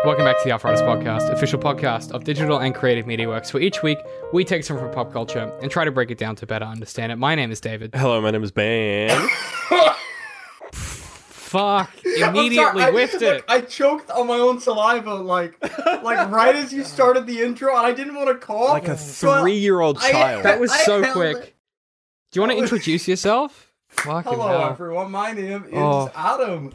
guys, welcome back to the Arthritis Podcast, official podcast of digital and creative media works, where each week we take something from pop culture and try to break it down to better understand it. My name is David. Hello, my name is Ben. Fuck, I'm sorry, immediately I- whiffed look, it. I choked on my own saliva, like, like right as you started the intro, and I didn't want to cough. like a three-year-old I- child. That was I so held quick. it. Do you want to introduce yourself? Fucking Hello, hell. everyone. My name is Oh. Adam.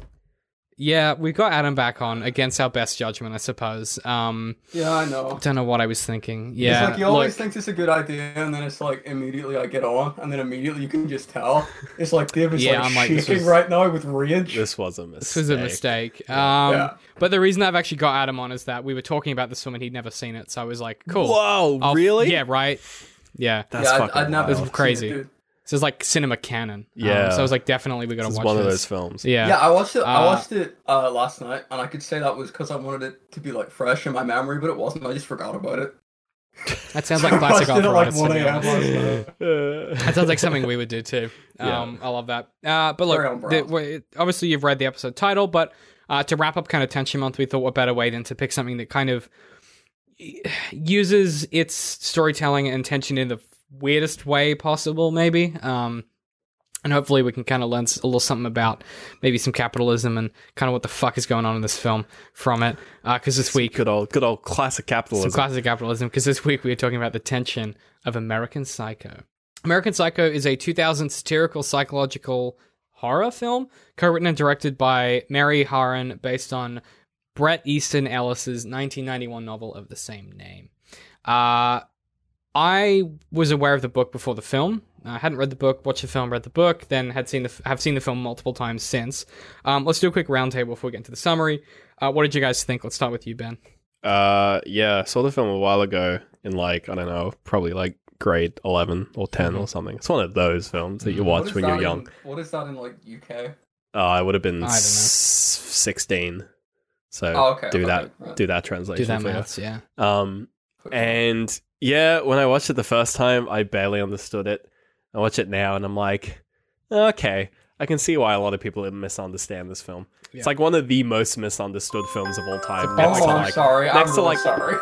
Yeah, we got Adam back on against our best judgment, I suppose. Um, Yeah, I know. don't know what I was thinking. Yeah, it's like he always look, thinks it's a good idea, and then it's like immediately I get on, and then immediately you can just tell. It's like David's Yeah, like I'm like, this shaking was- right now with rage. this was a mistake. this was a mistake. Um, Yeah. But the reason I've actually got Adam on is that we were talking about this film and he'd never seen it, so I was like, cool. Whoa, I'll- really? Yeah, right. Yeah. That's yeah, fucking I'd, I'd never wild. seen it, crazy. dude. So it's like cinema canon. Um, Yeah. so I was like, definitely we gotta This watch one of those films. Yeah. Yeah, I watched it. I Uh, watched it uh, last night, and I could say that was because I wanted it to be like fresh in my memory, but it wasn't. I just forgot about it. That sounds like classic I watched it at like arthritis. to 1 be a.m. honest. last night. That sounds like something we would do too. Yeah. Um, I love that. Uh, but Very on look, the, brand. we- obviously you've read the episode title, but uh, to wrap up kind of Tension Month, we thought what better way than to pick something that kind of uses its storytelling and tension in the weirdest way possible, maybe. Um, and hopefully we can kind of learn a little something about maybe some capitalism and kind of what the fuck is going on in this film from it. Because this week, Good old, good old classic capitalism. some classic capitalism because this week we are talking about the tension of American Psycho. American Psycho is a 2000 satirical psychological horror film co-written and directed by Mary Harron based on Bret Easton Ellis's 1991 novel of the same name. Uh, I was aware of the book before the film. I hadn't read the book, watched the film, read the book, then had seen the have seen the film multiple times since. Um, let's do a quick roundtable before we get into the summary. Uh, what did you guys think? Let's start with you, Ben. Uh, yeah, saw the film a while ago in like I don't know, probably like grade eleven or 10 or something. It's one of those films that you Mhm. Watch when you're young. In, what is that in like UK? Uh, I would have been I don't know. s- sixteen. So Oh, okay, do okay, that, right. do that translation. Do that for you. maths, yeah. Um, and yeah, when I watched it the first time, I barely understood it. I watch it now, and I'm like, okay, I can see why a lot of people misunderstand this film. Yeah. It's like one of the most misunderstood films of all time. a Next Oh, to I'm like, sorry. next I'm to like, sorry.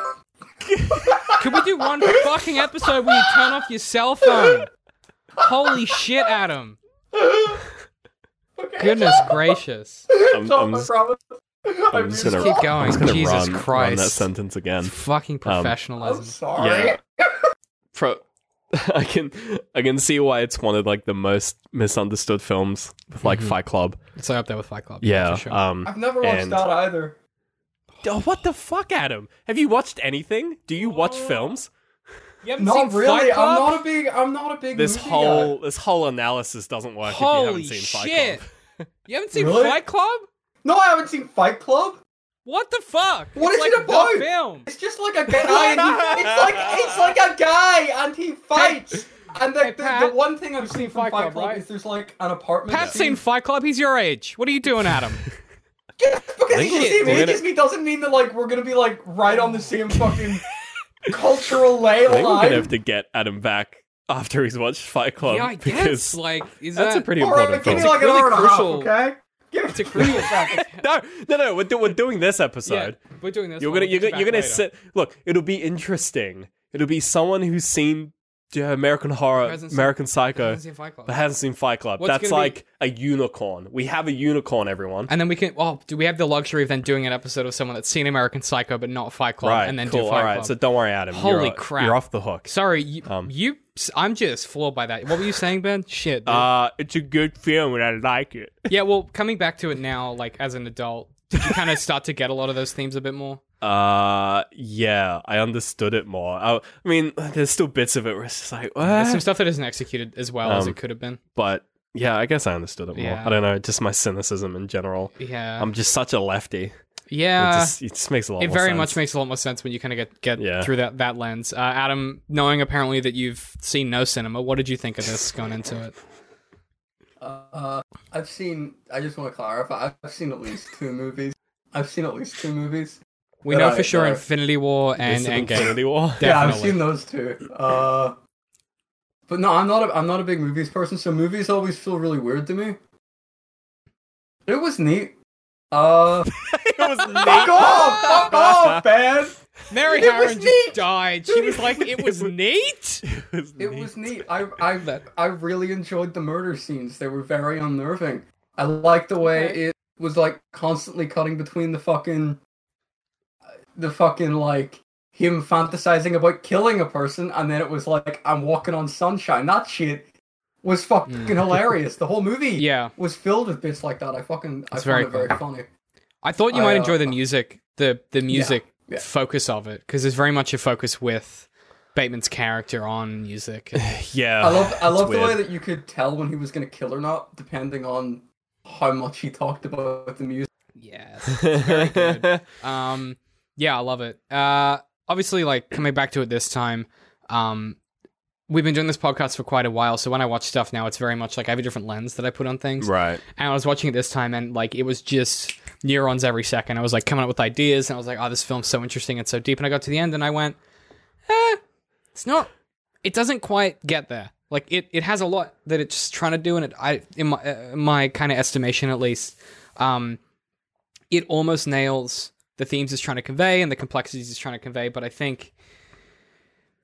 Can we do one fucking episode where you turn off your cell phone? Holy shit, Adam. Okay. Goodness gracious. I'm, Stop, I'm I just, promise. I'm just gonna Keep going. I'm just gonna Jesus run, run that sentence again. Fucking I'm professionalism. sorry. Yeah. Pro, I can I can see why it's one of like the most misunderstood films with like Mhm. Fight Club. It's like up there with Fight Club. Yeah. Sure. Um. I've never watched And- that either. oh, what the fuck, Adam? Have you watched anything? Do you watch films? you haven't Not seen really. Fight I'm not a big. I'm not a big. This movie whole guy. this whole analysis doesn't work if you Holy haven't seen Fight shit. Club. You haven't seen Really? Fight Club? No, I haven't seen Fight Club. What the fuck? What it's is like it about? The film. It's just like a guy. and he, it's like it's like a guy, and he fights. And the, Hey, the, Pat, the one thing I've seen from Fight Fight Club, Club, right? is there's like an apartment. Pat's scene. seen Fight Club. He's your age. What are you doing, Adam? because think he's the same age as me doesn't mean that like we're gonna be like right on the same fucking cultural lay I think we're gonna have to get Adam back after he's watched Fight Club yeah, I guess. because Like, is that's that a pretty All right, important give me film. like an really hour and a half, crucial- okay? Give It's a me crucial a second. no, no, no. We're, do, we're doing this Yeah, episode. we're doing this. You're one. gonna, We'll you're gonna, you you're gonna sit. Look, it'll be interesting. It'll be someone who's seen uh, American Horror, American Psycho, Hasn't seen Fight Club. but hasn't seen Fight Club. What's That's gonna be- like a unicorn. We have a unicorn, everyone. And then we can. Oh, do we have the luxury of then doing an episode of someone that's seen American Psycho but not Fight Club, right, and then cool. do Fight All right, Club? so don't worry, Adam. Holy you're, crap. You're off the hook. Sorry, you, Um, you. I'm just floored by that. What were you saying, Ben? Shit. dude. Uh, it's a good film, and I like it. yeah. Well, coming back to it now, like as an adult, did you kind of start to get a lot of those themes a bit more? Uh, yeah, I understood it more. I, I mean, there's still bits of it where it's just like, There's some stuff that isn't executed as well as Um, it could have been. but yeah, I guess I understood it more. Yeah. I don't know, just my cynicism in general. Yeah. I'm just such a lefty. yeah. it, just, it just makes a lot. it more very sense. much makes a lot more sense when you kind of get get Yeah. through that that lens. Uh, Adam, knowing apparently that you've seen no cinema, what did you think of this going into it? Uh, I've seen. I just want to clarify. I've seen at least two movies. I've seen at least two movies. We know Right, for sure right. Infinity War and Endgame. Infinity War. Yeah, I've seen those two. Uh, but no, I'm not. A, I'm not a big movies person, so movies always feel really weird to me. It was neat. Uh, it was fuck neat. off! Fuck off, man! Mary It was Harron just neat. died. She was like, it was neat. It was It neat. was neat. I I I really enjoyed the murder scenes. They were very unnerving. I liked the way Okay. it was like constantly cutting between the fucking the fucking like him fantasizing about killing a person and then it was like I'm walking on sunshine. That shit was fucking Mm. hilarious. The whole movie Yeah. was filled with bits like that. I fucking I It's found very it very cool. funny. I thought you I, might uh, enjoy the music, the the music yeah. focus of it, because there's very much a focus with Bateman's character on music. Yeah. I love I love the way that you could tell when he was gonna kill or not, depending on how much he talked about the music. yes, very good. Um, yeah, I love it. Uh, obviously, like coming back to it this time, um, we've been doing this podcast for quite a while. So when I watch stuff now, it's very much like I have a different lens that I put on things. right. And I was watching it this time, and like it was just neurons every second. I was like coming up with ideas, and I was like, "Oh, this film's so interesting and so deep." And I got to the end, and I went, "Eh, it's not. It doesn't quite get there. Like it, it has a lot that it's trying to do, and it, I, in my, uh, my kind of estimation at least, um, it almost nails the themes it's trying to convey and the complexities it's trying to convey. But I think."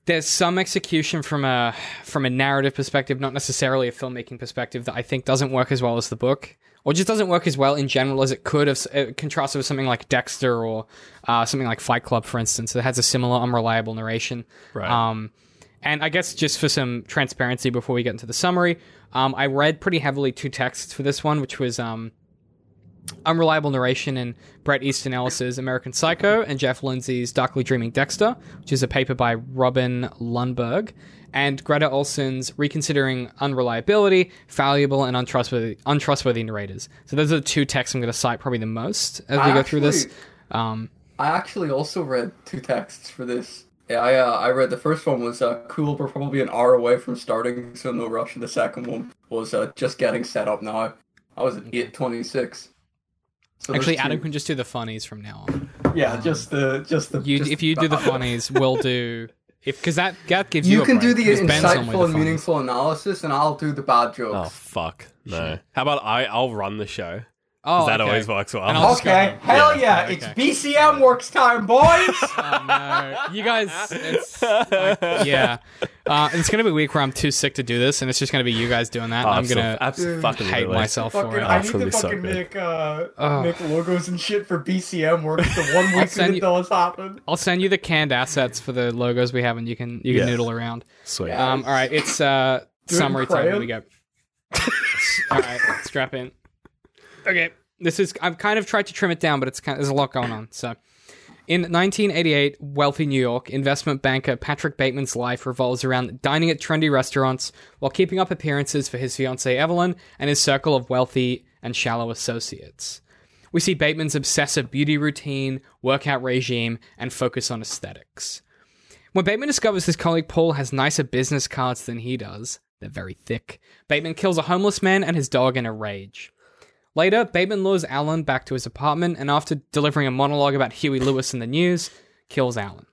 There's some execution from a from a narrative perspective, not necessarily a filmmaking perspective, that I think doesn't work as well as the book or just doesn't work as well in general as it could have uh, contrasted with something like Dexter or uh, something like Fight Club, for instance, that has a similar unreliable narration. Right. Um, and I guess just for some transparency before we get into the summary, um, I read pretty heavily two texts for this one, which was um, unreliable narration in Bret Easton Ellis's American Psycho and Jeff Lindsay's Darkly Dreaming Dexter, which is a paper by Robin Lundberg, and Greta Olson's Reconsidering Unreliability, Fallible and Untrustworthy, untrustworthy Narrators. So those are the two texts I'm going to cite probably the most as we I go through this. Um, I actually also read two texts for this. Yeah, I uh, I read the first one was uh, cool, but probably an hour away from starting, so no rush. And the second one was uh, just getting set up now. I was at eight twenty six. So actually, there's two- Adam can just do the funnies from now on. yeah, just the just the. You, just if you do the funnies, we'll do if because that that gives you. you a can do break, the 'cause Ben's insightful and funnies. meaningful analysis, and I'll do the bad jokes. Oh fuck. No. How about I? I'll run the show. Oh, that okay. always works well. And I'll Okay, hell Yeah, yeah, okay. it's DCM works time, boys. Oh no, you guys! It's like, yeah, uh, it's gonna be a week where I'm too sick to do this, and it's just gonna be you guys doing that. Oh, and I'm gonna absolutely, fucking hate really. myself for it. I it's need gonna to so fucking make uh Ugh. make logos and shit for DCM works the one week send that you- it does happen. I'll send you the canned assets for the logos we have, and you can you can Yeah. noodle around. Sweet. Yeah. Um, all right, it's uh, Do it summary time. Here we go. all right, strap in. Okay, this is I've kind of tried to trim it down, but it's kind there's a lot going on. So, in 1988, wealthy New York investment banker Patrick Bateman's life revolves around dining at trendy restaurants while keeping up appearances for his fiancee Evelyn and his circle of wealthy and shallow associates. We see Bateman's obsessive beauty routine, workout regime, and focus on aesthetics. When Bateman discovers his colleague Paul has nicer business cards than he does, they're very thick, Bateman kills a homeless man and his dog in a rage. Later, Bateman lures Alan back to his apartment and, after delivering a monologue about Huey Lewis and the News, kills Alan.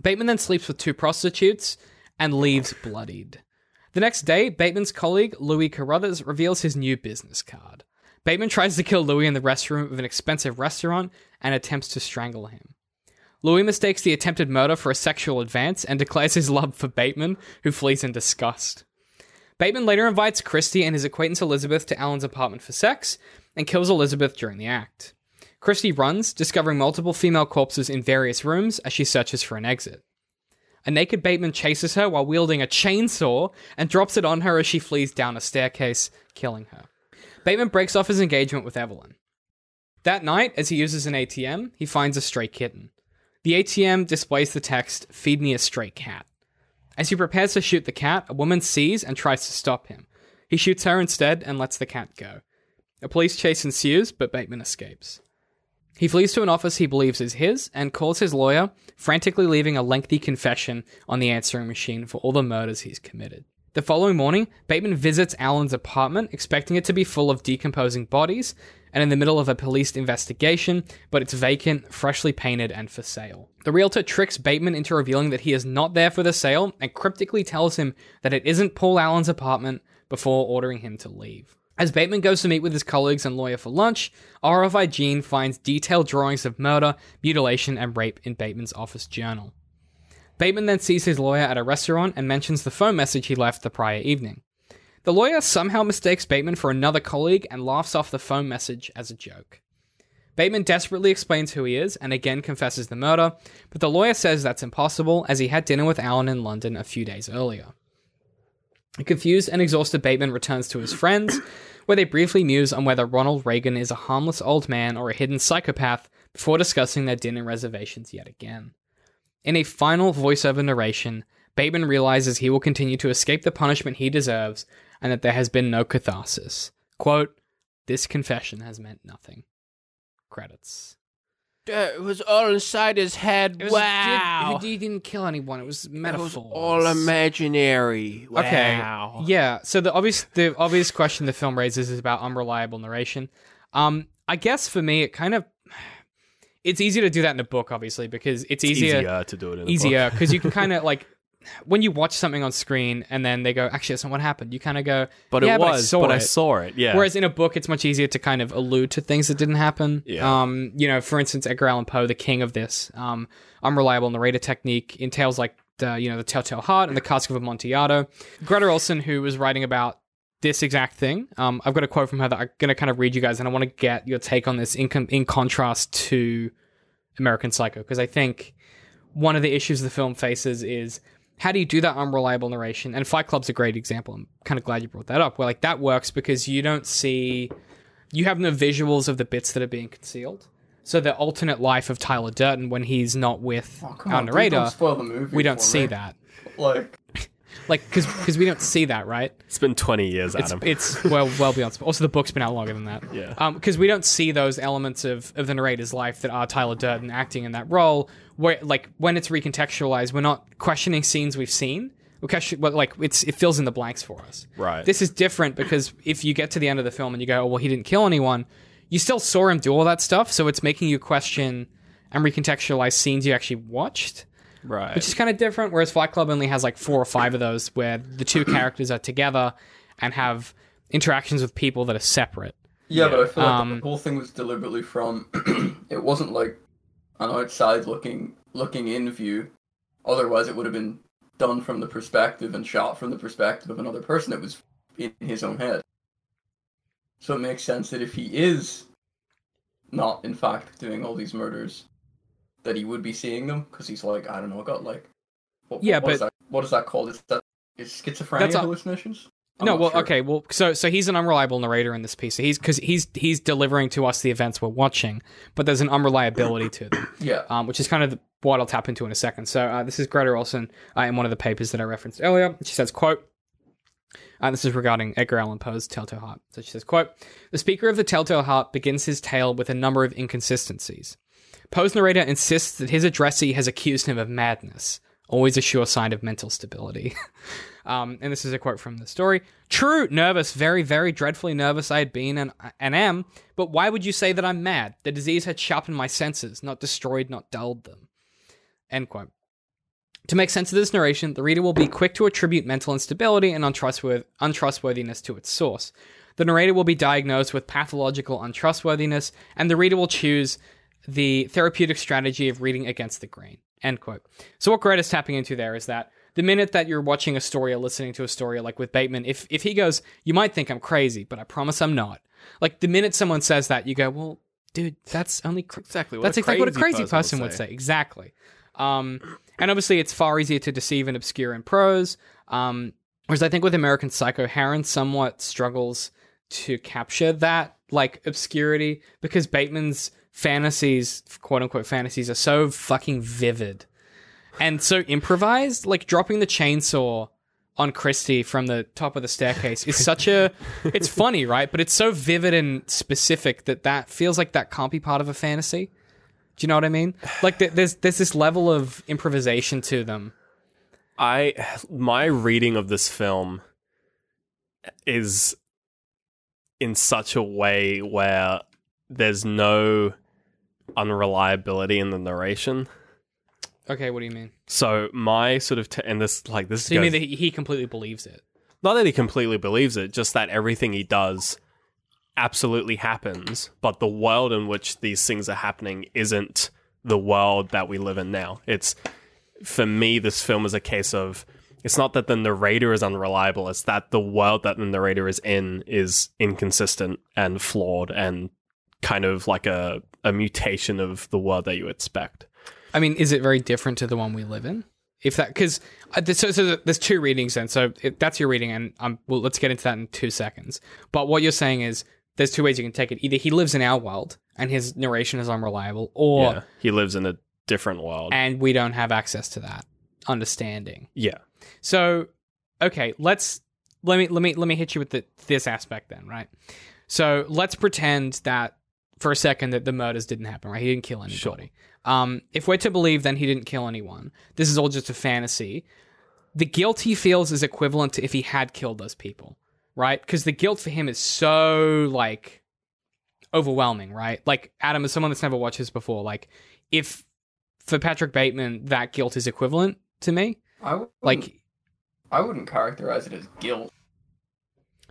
Bateman then sleeps with two prostitutes and leaves bloodied. The next day, Bateman's colleague, Luis Carruthers, reveals his new business card. Bateman tries to kill Luis in the restroom of an expensive restaurant and attempts to strangle him. Luis mistakes the attempted murder for a sexual advance and declares his love for Bateman, who flees in disgust. Bateman later invites Christie and his acquaintance Elizabeth to Alan's apartment for sex and kills Elizabeth during the act. Christie runs, discovering multiple female corpses in various rooms as she searches for an exit. A naked Bateman chases her while wielding a chainsaw and drops it on her as she flees down a staircase, killing her. Bateman breaks off his engagement with Evelyn. That night, as he uses an ATM, he finds a stray kitten. The ATM displays the text, Feed me a stray cat. As he prepares to shoot the cat, a woman sees and tries to stop him. He shoots her instead and lets the cat go. A police chase ensues, but Bateman escapes. He flees to an office he believes is his and calls his lawyer, frantically leaving a lengthy confession on the answering machine for all the murders he's committed. The following morning, Bateman visits Alan's apartment, expecting it to be full of decomposing bodies and in the middle of a police investigation, but it's vacant, freshly painted, and for sale. The realtor tricks Bateman into revealing that he is not there for the sale and cryptically tells him that it isn't Paul Allen's apartment before ordering him to leave. As Bateman goes to meet with his colleagues and lawyer for lunch, RFI Jean finds detailed drawings of murder, mutilation, and rape in Bateman's office journal. Bateman then sees his lawyer at a restaurant and mentions the phone message he left the prior evening. The lawyer somehow mistakes Bateman for another colleague and laughs off the phone message as a joke. Bateman desperately explains who he is and again confesses the murder, but the lawyer says that's impossible as he had dinner with Alan in London a few days earlier. A confused and exhausted Bateman returns to his friends, where they briefly muse on whether Ronald Reagan is a harmless old man or a hidden psychopath before discussing their dinner reservations yet again. In a final voiceover narration, Bateman realizes he will continue to escape the punishment he deserves and that there has been no catharsis. Quote, This confession has meant nothing. Credits. It was all inside his head. It was, He, he didn't kill anyone. It was metaphor. imaginary. Okay. Yeah. So the obvious the obvious question the film raises is about unreliable narration. Um, I guess for me, it kind of it's easier to do that in a book, obviously, because it's, easier easier to do it in a easier because you can kind of like when you watch something on screen and then they go, actually, that's not what happened. You kind of go, But yeah, it was, but I saw but I it. saw it. Yeah. Whereas in a book, it's much easier to kind of allude to things that didn't happen. Yeah. Um, you know, for instance, Edgar Allan Poe, the king of this, um, unreliable narrator technique entails like the you know the Telltale Heart and the Cask of Amontillado. Greta Olson, who was writing about this exact thing, um, I've got a quote from her that I'm going to kind of read you guys, and I want to get your take on this in com- in contrast to American Psycho because I think one of the issues the film faces is how do you do that unreliable narration? And Fight Club's a great example. I'm kind of glad you brought that up. Where like that works because you don't see, you have no visuals of the bits that are being concealed. So the alternate life of Tyler Durden when he's not with Oh, our on, dude, narrator, don't the movie. we don't see me. that. Like, Like because because we don't see that right. it's been 20 years, It's Adam. it's well well beyond. Also, the book's been out longer than that. Yeah. Um, because we don't see those elements of of the narrator's life that are Tyler Durden acting in that role. Where like when it's recontextualized, we're not questioning scenes we've seen. We question, well, like it's it fills in the blanks for us. Right. This is different because if you get to the end of the film and you go, oh well, he didn't kill anyone, you still saw him do all that stuff. So it's making you question and recontextualize scenes you actually watched right. which is kind of different. Whereas Fight Club only has like four or five of those where the two characters are together and have interactions with people that are separate. yeah, but I feel like Um, the whole thing was deliberately from. it wasn't like an outside looking looking in view. Otherwise, it would have been done from the perspective and shot from the perspective of another person that was in his own head. So it makes sense that if he is not, in fact, doing all these murders, that he would be seeing them because he's like, I don't know, I got like, what, Yeah, what is but- that, what is that called? Is that is schizophrenia That's hallucinations? I'm no, well, sure. okay, well, so so he's an unreliable narrator in this piece. So he's because he's he's delivering to us the events we're watching, but there's an unreliability to them, Yeah, um, which is kind of the, what I'll tap into in a second. So uh, this is Greta Olson uh, in one of the papers that I referenced earlier. She says, "quote." Uh, this is regarding Edgar Allan Poe's Telltale Heart. So she says, quote, The speaker of the Telltale Heart begins his tale with a number of inconsistencies. Poe's narrator insists that his addressee has accused him of madness, always a sure sign of mental stability. um, and this is a quote from the story. True, nervous, very, very dreadfully nervous I had been and, and am, but why would you say that I'm mad? The disease had sharpened my senses, not destroyed, not dulled them. End quote. To make sense of this narration, the reader will be quick to attribute mental instability and untrustworth- untrustworthiness to its source. The narrator will be diagnosed with pathological untrustworthiness, and the reader will choose the therapeutic strategy of reading against the grain. End quote. So what Greta's tapping into there is that the minute that you're watching a story or listening to a story, like with Bateman, if if he goes, you might think I'm crazy, but I promise I'm not. Like the minute someone says that, you go, well, dude, that's only cr- exactly what that's a exactly what a crazy person, would say. Exactly. Um, and obviously, it's far easier to deceive and obscure in prose. Um, whereas I think with American Psycho, Harron somewhat struggles to capture that like obscurity because Bateman's fantasies, quote unquote fantasies, are so fucking vivid and so improvised. Like dropping the chainsaw on Christie from the top of the staircase is such a. It's funny, right? But it's so vivid and specific that that feels like that can't be part of a fantasy. Do you know what I mean? Like th- there's there's this level of improvisation to them. I my reading of this film is in such a way where there's no unreliability in the narration. Okay, what do you mean? So my sort of t- and this like this So you goes- mean that he, he completely believes it? not that he completely believes it, just that everything he does absolutely happens, but the world in which these things are happening isn't the world that we live in now. It's for me, this film is a case of it's not that the narrator is unreliable, it's that the world that the narrator is in is inconsistent and flawed and kind of like a, a mutation of the world that you expect. I mean, is it very different to the one we live in? If that, because so, so there's two readings then. So if that's your reading, and um, well, let's get into that in two seconds. But what you're saying is there's two ways you can take it. Either he lives in our world and his narration is unreliable, or yeah, he lives in a different world. and we don't have access to that understanding. yeah. So, okay, let's let me let me let me hit you with the, this aspect then, right? So let's pretend that for a second that the murders didn't happen, right? He didn't kill anybody. Sure. Um, if we're to believe, then he didn't kill anyone. This is all just a fantasy. The guilt he feels is equivalent to if he had killed those people, right? Because the guilt for him is so like overwhelming, right? Like Adam, as someone that's never watched this before, like if for Patrick Bateman that guilt is equivalent to me, I wouldn't, like I wouldn't characterize it as guilt.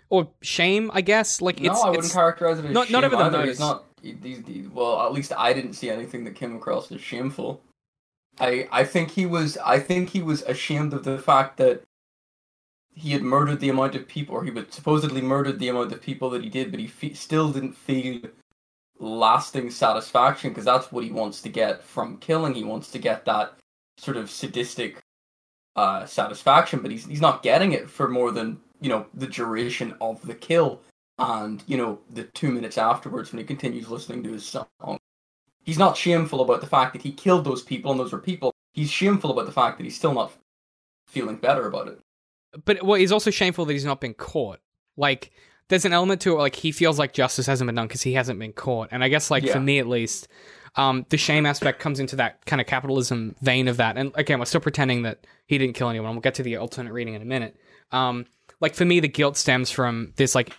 or shame, I guess. Like no, it's I wouldn't it's characterize it as not- shame not over the either. motives. It's not these, these. Well, at least I didn't see anything that came across as shameful. I I think he was. I think he was ashamed of the fact that he had murdered the amount of people, or he would supposedly murdered the amount of people that he did, but he fe- still didn't feel lasting satisfaction because that's what he wants to get from killing. He wants to get that sort of sadistic uh, satisfaction, but he's he's not getting it for more than you know the duration of the kill, and you know the two minutes afterwards when he continues listening to his song. He's not shameful about the fact that he killed those people and those were people. He's shameful about the fact that he's still not feeling better about it. but well, he's also shameful that he's not been caught. Like, there's an element to it, like he feels like justice hasn't been done because he hasn't been caught. And I guess, like Yeah. for me at least, um, the shame aspect comes into that kind of capitalism vein of that. And again, we're still pretending that he didn't kill anyone. We'll get to the alternate reading in a minute. Um, like for me, the guilt stems from this like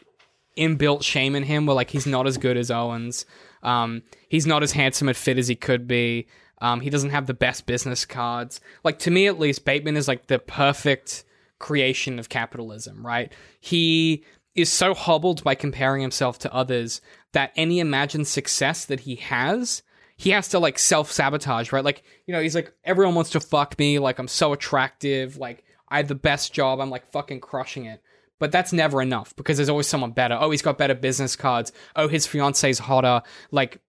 inbuilt shame in him, where like he's not as good as Owens. Um, he's not as handsome and fit as he could be. Um, he doesn't have the best business cards. Like to me, at least, Bateman is like the perfect creation of capitalism. Right? He is so hobbled by comparing himself to others that any imagined success that he has, he has to like self sabotage. Right? Like you know, he's like everyone wants to fuck me. Like I'm so attractive. Like I have the best job. I'm like fucking crushing it. But that's never enough because there's always someone better. Oh, he's got better business cards. Oh, his fiance's hotter. Like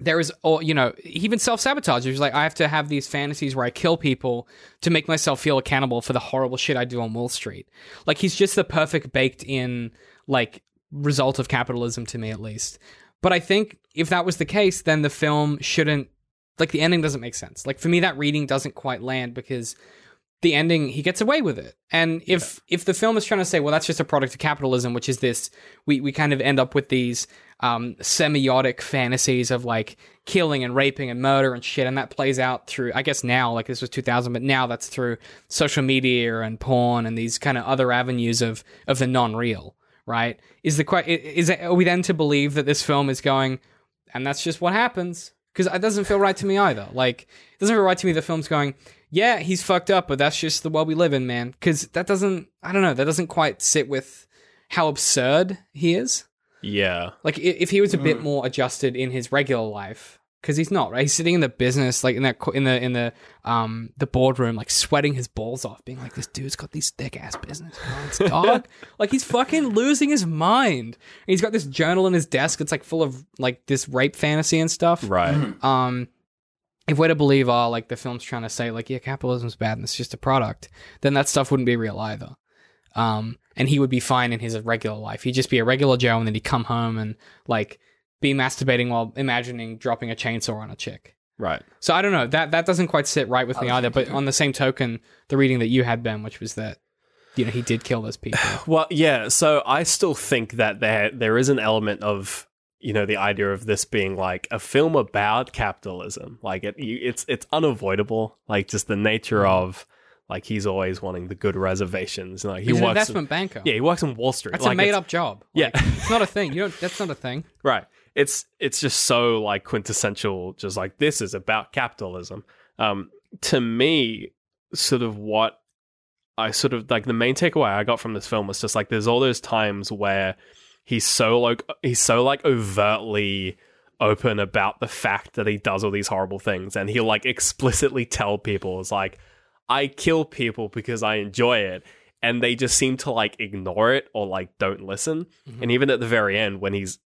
there is all you know even self sabotage. he's like i have to have these fantasies where i kill people to make myself feel accountable for the horrible shit i do on wall street like he's just the perfect baked in like result of capitalism to me at least but i think if that was the case then the film shouldn't like the ending doesn't make sense like for me that reading doesn't quite land because the ending he gets away with it. And if if the film is trying to say well that's just a product of capitalism which is this we we kind of end up with these um semiotic fantasies of like killing and raping and murder and shit. And that plays out through i guess now like this was 2000 but now that's through social media and porn and these kind of other avenues of of the non-real right? Is the que- is are we then to believe that this film is going and that's just what happens because it doesn't feel right to me either like it doesn't feel right to me the film's going yeah, he's fucked up, but that's just the world we live in, man. Because that doesn't, I don't know, that doesn't quite sit with how absurd he is. Yeah. Like, if he was a bit mm. more adjusted in his regular life, because he's not, right? He's sitting in the business, like in that, in the, in the, um, the boardroom, like sweating his balls off, being like, this dude's got these thick ass business cards, dog. like, he's fucking losing his mind. And he's got this journal in his desk It's like full of like this rape fantasy and stuff Right. um if we're to believe all like the film's trying to say like yeah capitalism's bad and it's just a product then that stuff wouldn't be real either um and he would be fine in his regular life he'd just be a regular joe and then he'd come home and like be masturbating while imagining dropping a chainsaw on a chick Right. so i don't know that that doesn't quite sit right with me oh, either but on the same token the reading that you had ben which was that you know he did kill those people Well, yeah. So I still think that there there is an element of you know the idea of this being like a film about capitalism. Like it, you, it's it's unavoidable. Like just the nature mm. of like he's always wanting the good reservations. Like he he's an works. investment banker yeah, he works in Wall Street. that's like a made up job Yeah. Like, it's not a thing you don't that's not a thing Right. It's it's just so like quintessential, just like this is about capitalism. Um, to me, sort of what I sort of like the main takeaway I got from this film was just like there's all those times where he's so like he's so like overtly open about the fact that he does all these horrible things and he'll like explicitly tell people it's like I kill people because I enjoy it and they just seem to like ignore it or like don't listen and even at the very end when he's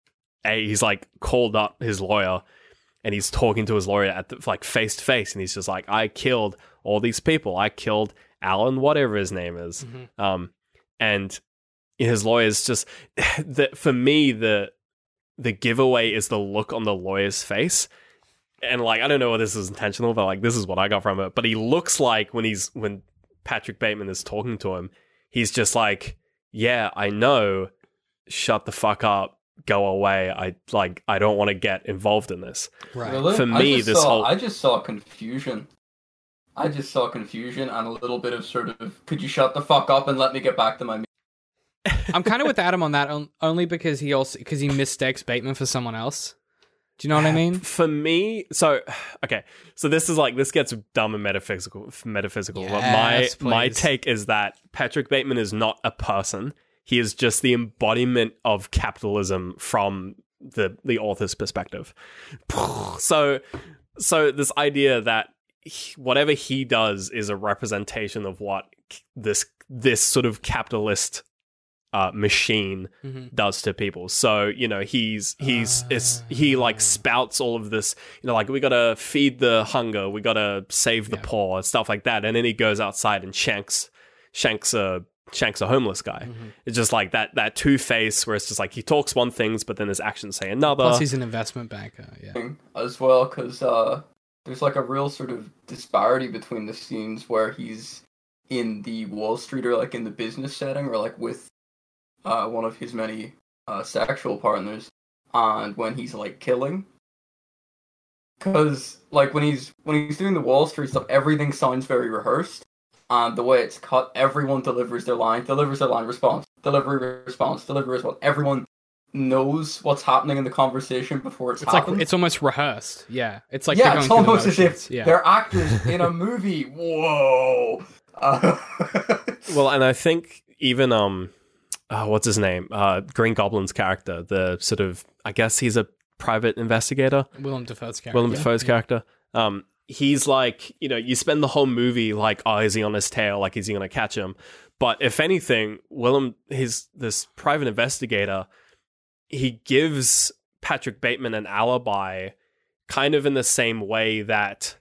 a he's like called up his lawyer and he's talking to his lawyer at the, like face to face and he's just like I killed all these people. I killed Alan whatever his name is. Mhm. um and his lawyer's just that for me the the giveaway is the look on the lawyer's face. And like I don't know whether this is intentional but like this is what I got from it. But he looks like when he's when Patrick Bateman is talking to him he's just like yeah I know. Shut the fuck up go away I like I don't want to get involved in this Right. Really? For me, this saw, whole- I just saw confusion. I just saw confusion and a little bit of sort of, could you shut the fuck up and let me get back to my meeting? I'm kind of with Adam on that only because he also because he mistakes Bateman for someone else. Do you know what I mean? for me so okay so this is like this gets dumb and metaphysical metaphysical but Yes, my my please. take is that patrick bateman is not a person he is just the embodiment of capitalism from the the author's perspective so so this idea that he- whatever he does is a representation of what this this sort of capitalist uh, machine Mhm. does to people. So you know he's he's it's, he Ah. like spouts all of this. You know, like we gotta feed the hunger, we gotta save the Yeah. poor, stuff like that. And then he goes outside and shanks shanks a shanks a homeless guy. Mhm. It's just like that that two face where it's just like he talks one things, but then his actions say another. Plus, he's an investment banker. Yeah. as well because uh, there's like a real sort of disparity between the scenes where he's in the Wall Street or like in the business setting or like with uh, one of his many uh, sexual partners and when he's like killing. Because like when he's when he's doing the Wall Street stuff, everything sounds very rehearsed, and the way it's cut, everyone delivers their line, delivers their line, response, delivery, response, delivery, response. Everyone knows what's happening in the conversation before it's, It's like it's almost rehearsed. Yeah, it's like yeah, they're it's going through the almost as if yeah. they're actors in a movie. Whoa. Uh, Well, and I think even um, uh, what's his name? Uh, Green Goblin's character, the sort of I guess he's a private investigator. Willem Dafoe's character. Willem yeah. Dafoe's character. Um, he's like, you know, you spend the whole movie like, oh, is he on his tail? Like, is he going to catch him? But if anything, Willem, his this private investigator, he gives Patrick Bateman an alibi, kind of in the same way that.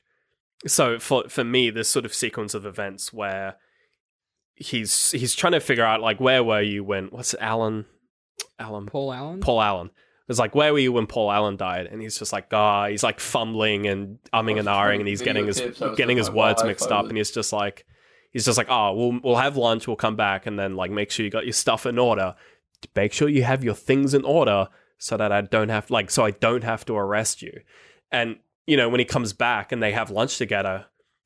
So for for me, this sort of sequence of events where he's he's trying to figure out like where were you when what's it, Alan Alan Paul Allen. Paul Allen. It's like, where were you when Paul Allen died? And he's just like, ah, he's like fumbling and umming and ahhing, and he's getting his Videotapes, I was getting his words mixed up, and he's just like, he's just like, oh, we'll we'll have lunch, we'll come back, and then like make sure you got your stuff in order. Make sure you have your things in order so that I don't have like so I don't have to arrest you. And you know when he comes back and they have lunch together,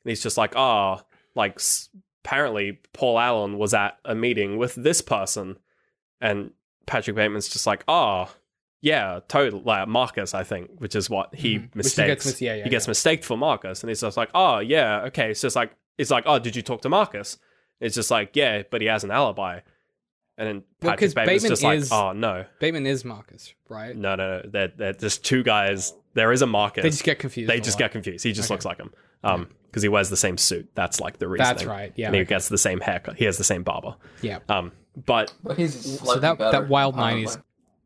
and he's just like, oh, like s- apparently Paul Allen was at a meeting with this person, and Patrick Bateman's just like, oh, yeah, totally, like Marcus, I think, which is what he. Which he mistakes. gets mis- yeah, yeah, he gets yeah. mistaked for Marcus, and he's just like, oh, yeah, okay. It's just like, it's like, oh, did you talk to Marcus? It's just like, yeah, but he has an alibi. And then Well, Patrick 'cause Bateman's Bateman just is- like, oh, no, Bateman is Marcus, right? no, no, no. They're, they're just two guys. There is a Marcus. They just get confused. They just lot. get confused. He just Okay. looks like him. Um, because he wears the same suit. That's like the reason. That's right. Yeah. and he gets the same haircut. He has the same barber. Yeah. Um, but but he's So that better, that wild honestly. nineties,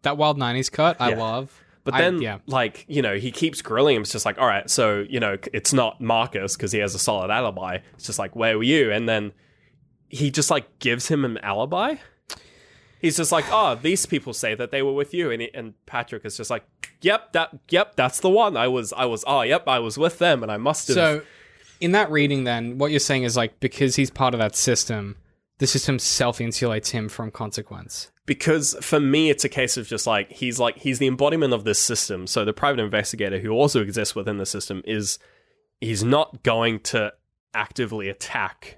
that wild nineties cut, I Yeah. love. But I- then, yeah. like, you know, he keeps grilling him. It's just like, all right, so, you know, it's not Marcus because he has a solid alibi. It's just like, where were you? And then he just, like, gives him an alibi. He's just like, oh, these people say that they were with you. And, he, and Patrick is just like, yep, that, yep, that's the one. I was, I was, oh, yep, I was with them and I must have. So, in that reading, then what you're saying is like because he's part of that system, the system self insulates him from consequence. Because for me it's a case of just like he's like he's the embodiment of this system so the private investigator who also exists within the system is he's not going to actively attack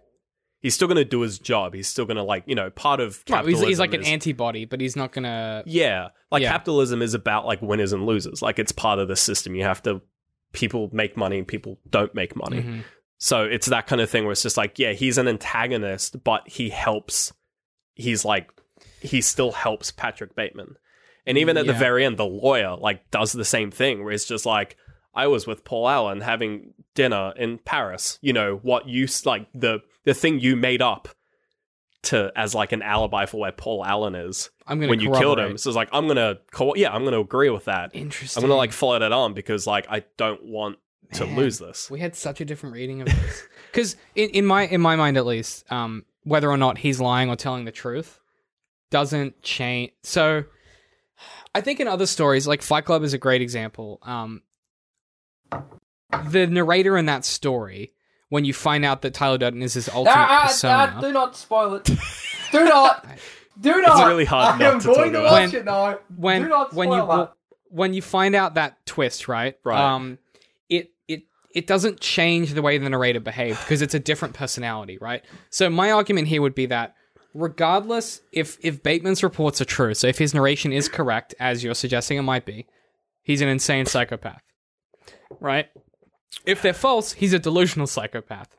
he's still going to do his job he's still going to like you know part of Right, he's, capitalism he's like an is- antibody, but he's not gonna. yeah like Yeah. capitalism is about like winners and losers like it's part of the system you have to people make money and people don't make money Mhm. so it's that kind of thing where it's just like, yeah, he's an antagonist, but he helps. He's like, he still helps Patrick Bateman. And even at the very end, the lawyer like does the same thing, where it's just like, I was with Paul Allen having dinner in Paris. You know what you like the the thing you made up to as like an alibi for where Paul Allen is I'm gonna when you killed him. So it's like I'm gonna co- yeah, I'm gonna agree with that. Interesting. I'm gonna like follow that on because like I don't want to Man. lose this. We had such a different reading of this because in, in my in my mind at least, um, whether or not he's lying or telling the truth doesn't change. So, I think in other stories, like Fight Club is a great example. Um, the narrator in that story, when you find out that Tyler Durden is his ultimate Ah, ah, persona, ah, do not spoil it. Do not. Do not. It's really hard I not am to going to watch When- it now. when do not when you spoil that. when you find out that twist, right? Right. Um, it it it doesn't change the way the narrator behaved because it's a different personality, right? So my argument here would be that regardless if if Bateman's reports are true, so if his narration is correct as you're suggesting it might be, he's an insane psychopath, right? If they're false, he's a delusional psychopath.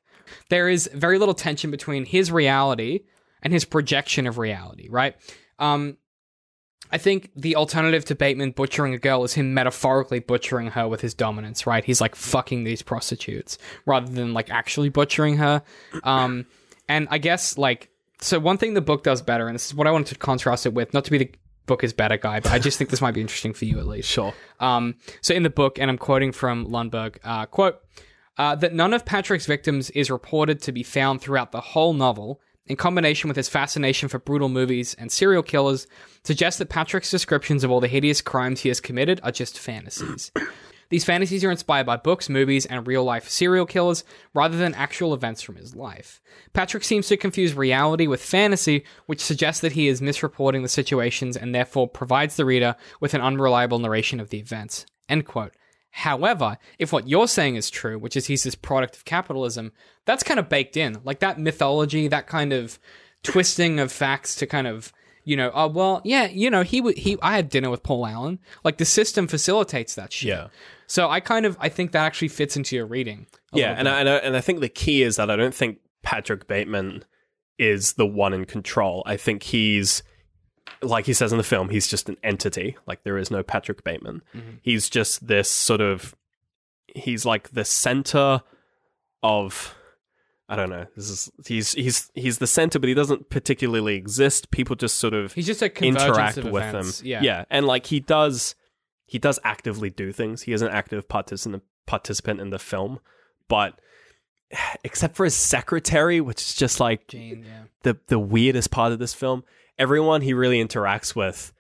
There is very little tension between his reality and his projection of reality, right? Um, I think the alternative to Bateman butchering a girl is him metaphorically butchering her with his dominance, right? He's like fucking these prostitutes rather than like actually butchering her. Um, and I guess like so one thing the book does better, and this is what I wanted to contrast it with, not to be the book is better guy, but I just think this might be interesting for you at least. Sure. Um, so in the book, and I'm quoting from Lundberg, uh, quote, uh, that none of Patrick's victims is reported to be found throughout the whole novel, in combination with his fascination for brutal movies and serial killers, suggests that Patrick's descriptions of all the hideous crimes he has committed are just fantasies. These fantasies are inspired by books, movies, and real life serial killers rather than actual events from his life. Patrick seems to confuse reality with fantasy, which suggests that he is misreporting the situations and therefore provides the reader with an unreliable narration of the events. End quote. However, if what you're saying is true, which is he's this product of capitalism, that's kind of baked in. Like that mythology, that kind of twisting of facts to kind of you know, oh well, yeah, you know, he would he. I had dinner with Paul Allen. Like the system facilitates that shit. Yeah. So I kind of I think that actually fits into your reading. Yeah, and. I, and I and I think the key is that I don't think Patrick Bateman is the one in control. I think he's like he says in the film, he's just an entity. Like there is no Patrick Bateman. Mhm. He's just this sort of he's like the center of I don't know. This is he's he's he's the center, but he doesn't particularly exist. People just sort of he's just a interact of with events. them. Yeah. yeah, and like he does, he does actively do things. He is an active participant participant in the film, but except for his secretary, which is just like Jane. Yeah. the the weirdest part of this film. Everyone he really interacts with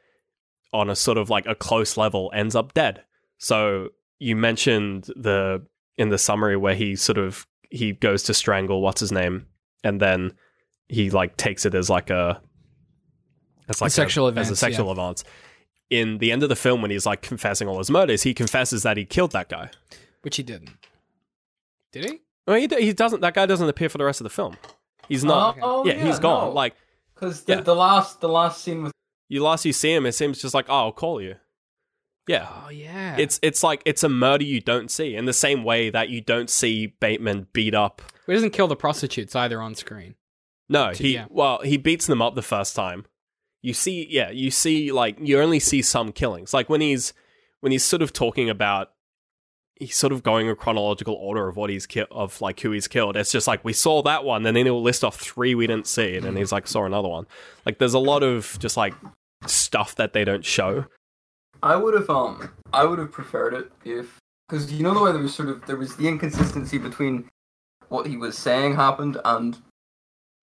on a sort of like a close level ends up dead. So you mentioned the in the summary where he sort of he goes to strangle what's his name, and then he like takes it as like a as like a sexual a, as a advance, sexual advance. In the end of the film, when he's like confessing all his murders, he confesses that he killed that guy. Which he didn't. Did he? Well, he, he doesn't. That guy doesn't appear for the rest of the film. He's not. Oh, yeah, oh, he's gone. Like because the, yeah. the last the last scene with you last you see him, it seems just like, oh, I'll call you. Yeah. Oh yeah. It's it's like it's a murder you don't see in the same way that you don't see Bateman beat up. he doesn't kill the prostitutes either on screen. No, So, he yeah. well he beats them up the first time. You see, yeah, you see like you only see some killings. Like when he's when he's sort of talking about he's sort of going a chronological order of what he's ki- of like who he's killed. It's just like we saw that one, and then he'll list off three we didn't see, and then he's like saw another one. Like there's a lot of just like stuff that they don't show. I would have um I would have preferred it if because you know the way there was sort of there was the inconsistency between what he was saying happened and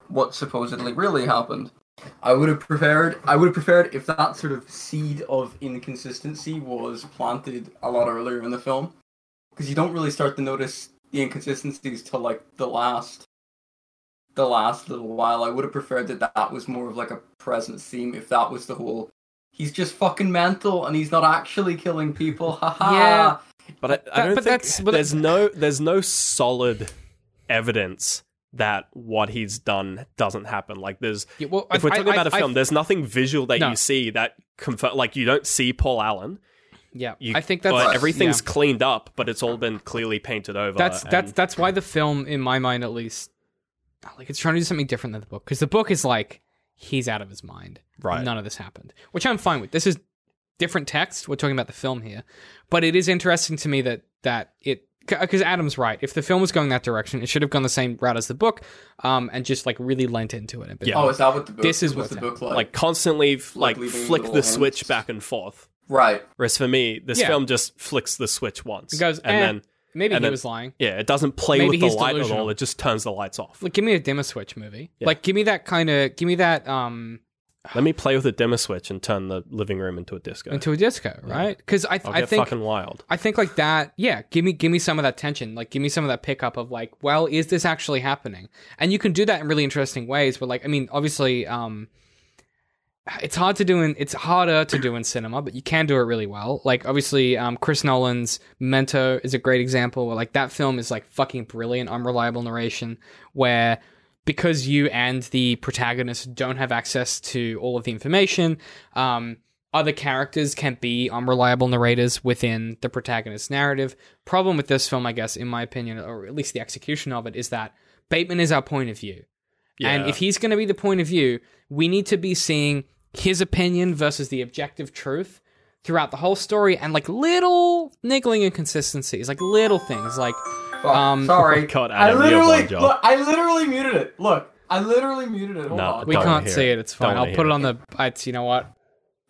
what supposedly really happened. I would have preferred I would have preferred if that sort of seed of inconsistency was planted a lot earlier in the film because you don't really start to notice the inconsistencies till like the last the last little while. I would have preferred that that was more of like a present theme if that was the whole he's just fucking mental and he's not actually killing people. Haha. Yeah. But I, I That- don't but think that's- but there's no there's no solid evidence that what he's done doesn't happen. Like there's Yeah, well, if I- we're talking I- about a I- film, there's nothing visual that No. you see that confirm. Like you don't see Paul Allen. yeah, You, I think that's but everything's yeah. cleaned up, but it's all been clearly painted over. that's and- that's that's why the film, in my mind at least, like it's trying to do something different than the book because the book is like he's out of his mind. Right. None of this happened, which I'm fine with. This is different text. We're talking about the film here, but it is interesting to me that that it because Adam's right. If the film was going that direction, it should have gone the same route as the book, um, and just like really lent into it a bit. Yeah. Oh, is that what the book? This is what's what's the book like? Like constantly, f- like flick little the hints. switch back and forth. right. Whereas for me, this Yeah. film just flicks the switch once. It goes, and eh, then maybe and he then- was lying. yeah, it doesn't play Maybe with the light at all. It just turns the lights off. Like, give me a dimmer switch movie. Yeah. Like, give me that kind of, give me that um Let me play with a dimmer switch and turn the living room into a disco. into a disco, right? Because I, I'll I think fucking wild. I think like that, yeah. Give me give me some of that tension. Like give me some of that pickup of like, well, is this actually happening? And you can do that in really interesting ways. But like, I mean, obviously, um, it's hard to do in it's harder to do in cinema, but you can do it really well. Like obviously, um, Chris Nolan's Memento is a great example where like that film is like fucking brilliant, unreliable narration where because you and the protagonist don't have access to all of the information, um, other characters can be unreliable narrators within the protagonist's narrative. Problem with this film, I guess, in my opinion, or at least the execution of it, is that Bateman is our point of view. And if he's going to be the point of view, we need to be seeing his opinion versus the objective truth throughout the whole story and like little niggling inconsistencies, like little things like Fuck, Um, sorry. God, I Adam, you have literally look. I literally muted it. Look, I literally muted it. Hold No, on. we can't see it. it. It's fine. Don't I'll put it it. on the. It's you know what?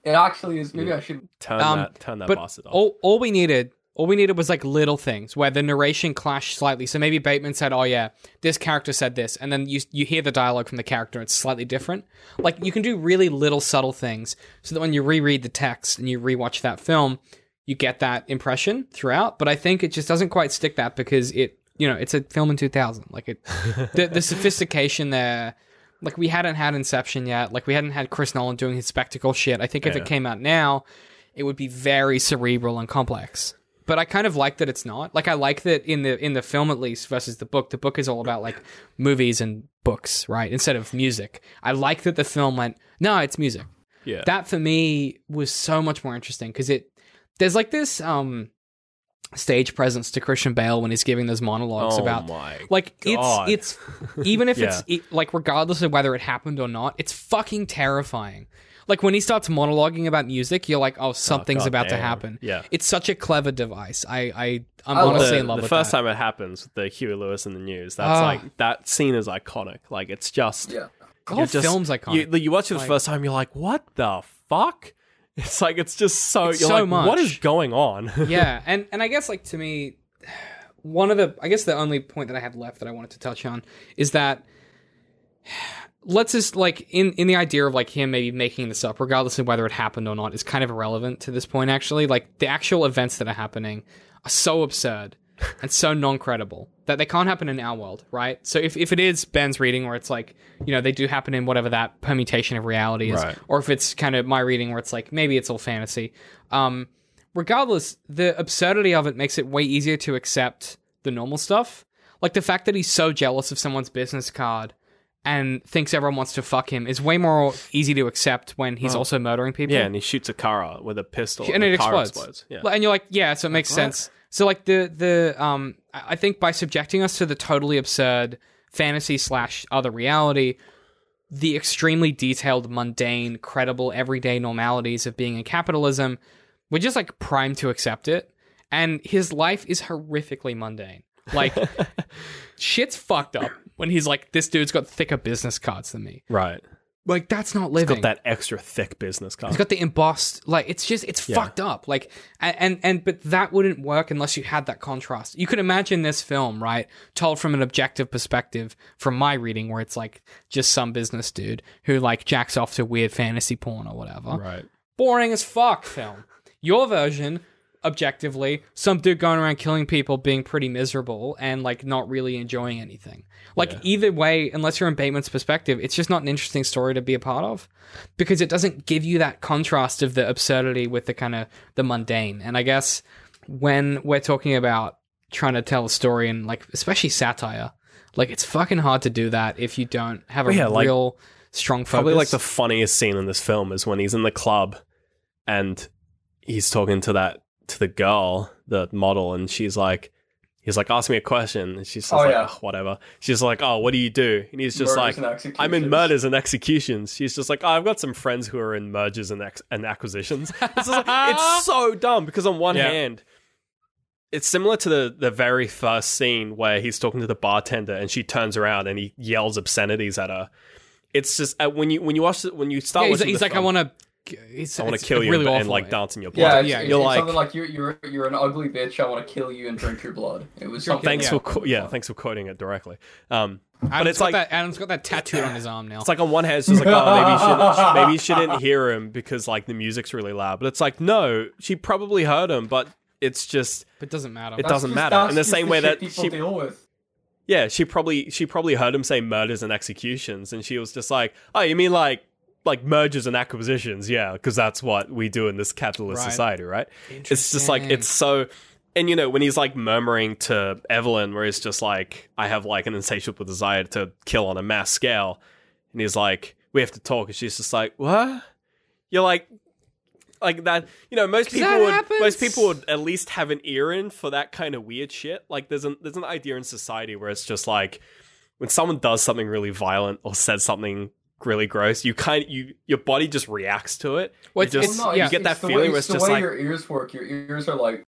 It actually is. Maybe I should. Turn Um, that turn that but bastard off. all all we needed, all we needed was like little things where the narration clashed slightly. So maybe Bateman said, "Oh yeah, this character said this," and then you you hear the dialogue from the character. It's slightly different. Like you can do really little subtle things so that when you reread the text and you rewatch that film, you get that impression throughout. But I think it just doesn't quite stick that because it you know it's a film in 2000. Like it, the the sophistication there. Like we hadn't had Inception yet. Like we hadn't had Chris Nolan doing his spectacle shit. I think if Yeah. it came out now, it would be very cerebral and complex. But I kind of like that it's not. Like I like that in the in the film at least versus the book. The book is all about like movies and books, right? Instead of music. I like that the film went, no, it's music. yeah. That for me was so much more interesting because it there's like this um stage presence to Christian Bale when he's giving those monologues oh about my like God. it's it's even if it's it, like regardless of whether it happened or not, it's fucking terrifying. Like when he starts monologuing about music, you're like, oh, something's God about to happen. Yeah. It's such a clever device. I I I'm I honestly the, in love with that. the with first that. time it happens with the Huey Lewis and the News, that's Ah. like that scene is iconic. Like it's just Yeah. The whole just- film's iconic. You, you watch it the Like- first time, you're like, what the fuck? It's like it's just so It's you're so like, much. is going on? yeah, and and I guess like to me, one of the I guess the only point that I had left that I wanted to touch on is that let's just like in in the idea of like him maybe making this up, regardless of whether it happened or not, is kind of irrelevant to this point. Actually, like the actual events that are happening are so absurd and so non credible that they can't happen in our world, right? So if if it is Ben's reading where it's like you know they do happen in whatever that permutation of reality is, Right. or if it's kind of my reading where it's like maybe it's all fantasy. Um, regardless, the absurdity of it makes it way easier to accept the normal stuff. Like the fact that he's so jealous of someone's business card and thinks everyone wants to fuck him is way more easy to accept when he's also murdering people. yeah, and he shoots a car out with a pistol, and it the car explodes. Yeah, And you're like, yeah, so it makes sense. So like the the um, I I think by subjecting us to the totally absurd fantasy slash other reality, the extremely detailed, mundane, credible, everyday normalities of being in capitalism, we're just like primed to accept it. And his life is horrifically mundane. Like shit's fucked up when he's like, this dude's got thicker business cards than me. right. Like that's not He's living. got that extra thick business card. He's got the embossed, like it's just it's Yeah. fucked up. Like and, and and but that wouldn't work unless you had that contrast. You could imagine this film, right, told from an objective perspective, from my reading, where it's like just some business dude who like jacks off to weird fantasy porn or whatever. right. Boring as fuck film. Your version, objectively, some dude going around killing people, being pretty miserable and like not really enjoying anything. Like Yeah. either way, unless you're in Bateman's perspective, it's just not an interesting story to be a part of because it doesn't give you that contrast of the absurdity with the kind of the mundane. And I guess when we're talking about trying to tell a story and like especially satire, like it's fucking hard to do that if you don't have a Yeah, like- real strong focus. Probably like the funniest scene in this film is when he's in the club and he's talking to that to the girl, the model, and she's like, he's like, ask me a question. And she's just Oh, like, yeah. "Oh, whatever. She's like, oh, what do you do? And he's just Murders like, I'm in murders and executions. She's just like, oh, I've got some friends who are in mergers and, ex- and acquisitions. It's, like, it's so dumb because on one Yeah. hand, it's similar to the, the very first scene where he's talking to the bartender and she turns around and he yells obscenities at her. It's just uh, when you when you watch it when you start Yeah, he's, watching he's the like, I want to. I want to kill you really and, and like dance in your Yeah, blood. it's, Yeah, it's you're like- something like you're you're you're an ugly bitch. I want to kill you and drink your blood. It was something. thanks Yeah. for qu- yeah, thanks for quoting it directly. Um, but Adam's it's got like that. Adam's got that tattooed on his arm now. It's like on one hand, it's just like, oh, maybe she, didn't, maybe she didn't hear him because like the music's really loud. But it's like, no, she probably heard him, but it's just, it doesn't matter. It That's doesn't just- matter. In the just same way shit that she- deal with. yeah, she probably she probably heard him say murders and executions, and she was just like, oh, you mean like like mergers and acquisitions? Yeah, because that's what we do in this capitalist Right. society, right? It's just like it's so. And you know when he's like murmuring to Evelyn, where he's just like, "I have like an insatiable desire to kill on a mass scale," and he's like, "We have to talk," and she's just like, "What?" You're like, like that. You know, most people would happens. most people would at least have an ear in for that kind of weird shit. Like there's an there's an idea in society where it's just like when someone does something really violent or says something really gross, you kind of you your body just reacts to it. Well, it's- just it's- no, yeah. you get that feeling way, where it's the just way like your ears work. Your ears are like